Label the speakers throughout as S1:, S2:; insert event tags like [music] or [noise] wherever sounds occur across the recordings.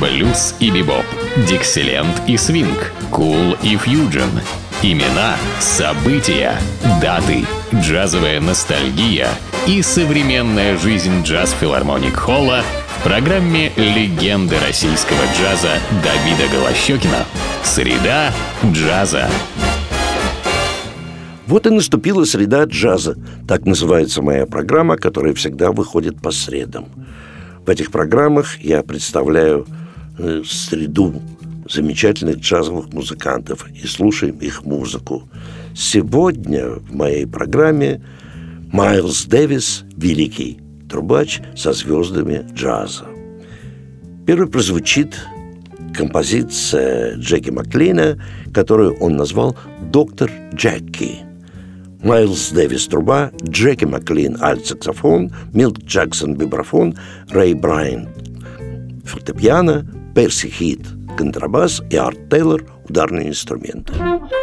S1: блюз и бибоп, дикселент и свинг, кул и фьюджен. Имена, события, даты, джазовая ностальгия и современная жизнь джаз-филармоник Холла в программе «Легенды российского джаза» Давида Голощекина. Среда джаза.
S2: Вот и наступила среда джаза. Так называется моя программа, которая всегда выходит по средам. В этих программах я представляю среду замечательных джазовых музыкантов и слушаем их музыку. Сегодня в моей программе Майлз Дэвис «Великий трубач со звездами джаза». Первый прозвучит композиция Джеки Маклина, которую он назвал «Доктор Джеки». Майлз Дэвис – труба, Джеки Маклин – альт-саксофон, Милк Джексон – вибрафон, Рэй Брайан – фортепиано, Percy Heath, contrabasso e Art Taylor, o darno instrumento. [laughs]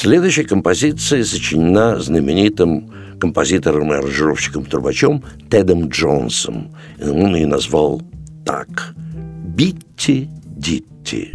S2: Следующая композиция сочинена знаменитым композитором и аранжировщиком трубачом Тедом Джонсом. Он ее назвал так «Битти Дитти».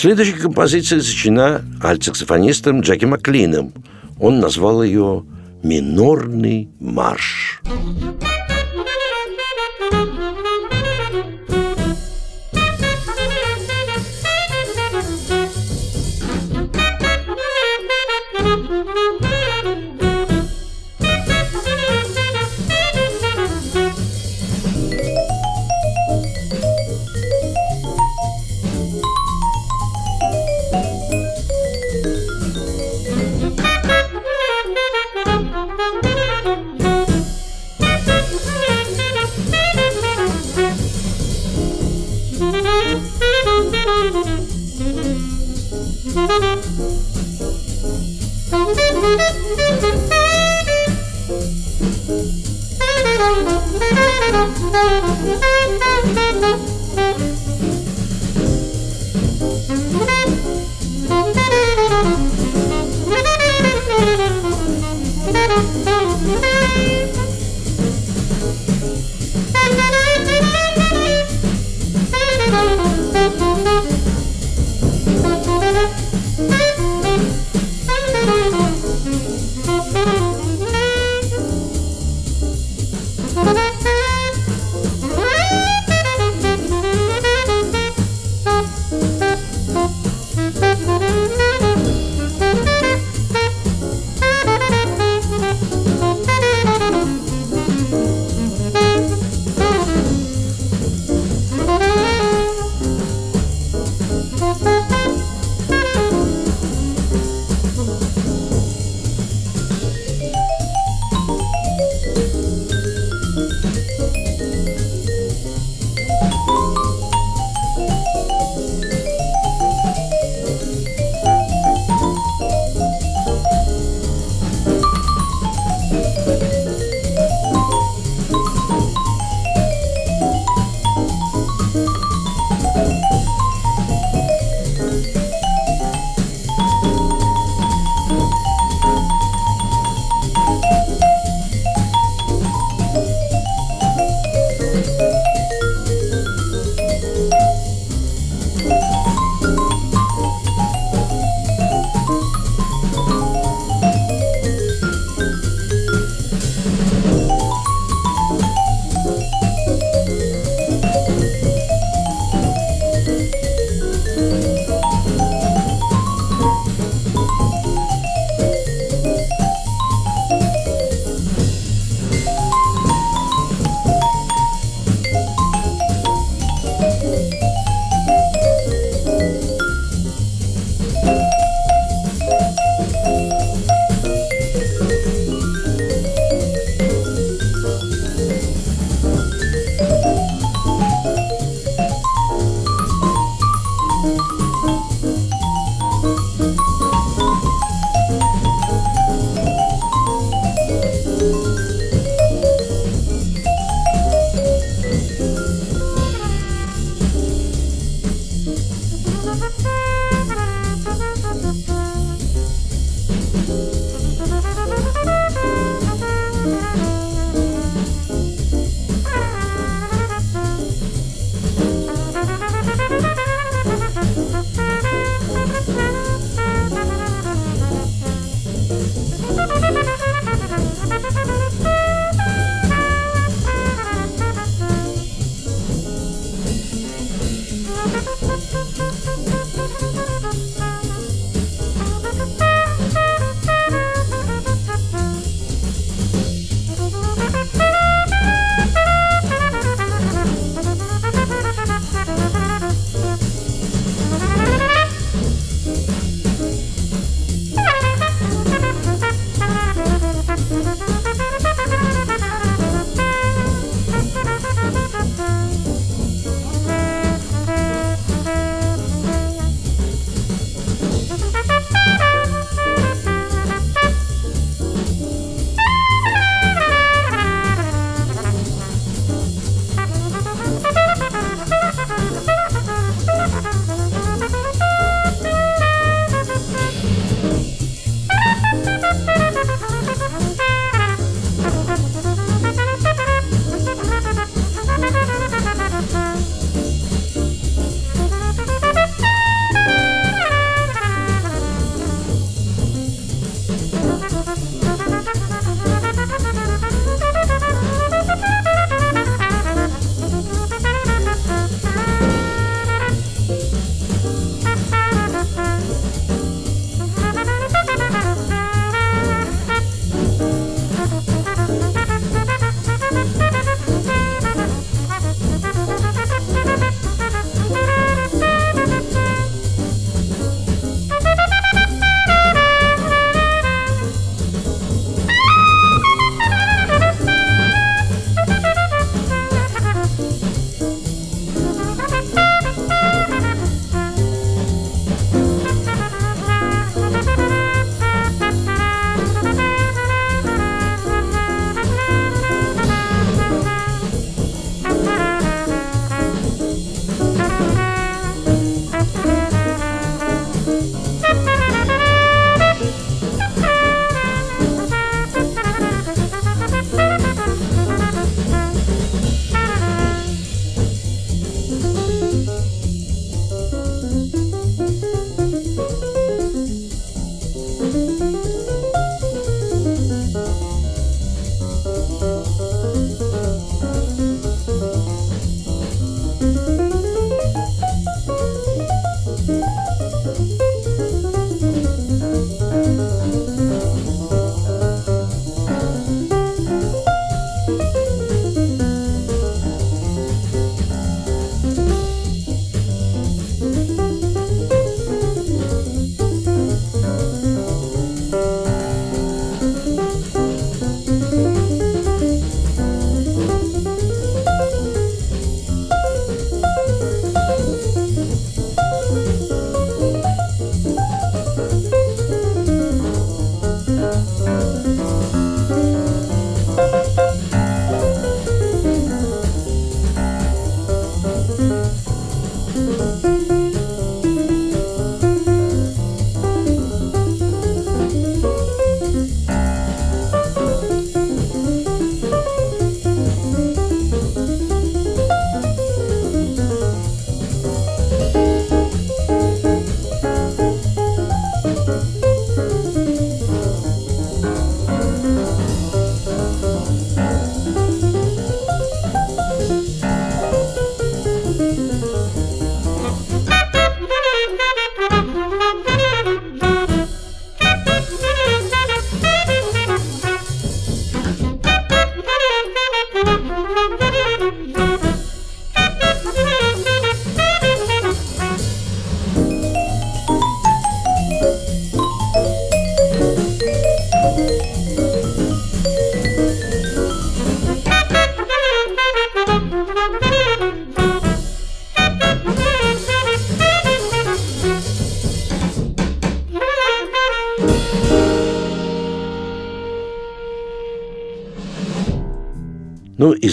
S2: Следующая композиция сочинена альтсаксофонистом Джеки Маклином. Он назвал ее «Минорный марш».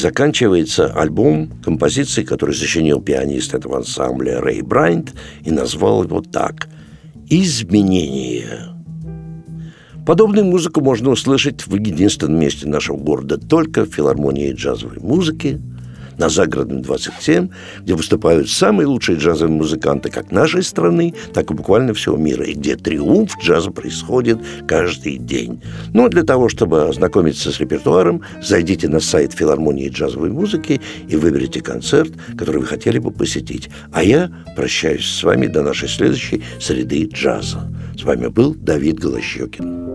S2: Заканчивается альбом композиции, который сочинил пианист этого ансамбля Рэй Брайант и назвал его так «Изменение». Подобную музыку можно услышать в единственном месте нашего города только в филармонии джазовой музыки – на Загородном 27, где выступают самые лучшие джазовые музыканты как нашей страны, так и буквально всего мира, и где триумф джаза происходит каждый день. Ну, для того, чтобы ознакомиться с репертуаром, зайдите на сайт филармонии джазовой музыки и выберите концерт, который вы хотели бы посетить. А я прощаюсь с вами до нашей следующей среды джаза. С вами был Давид Голощекин.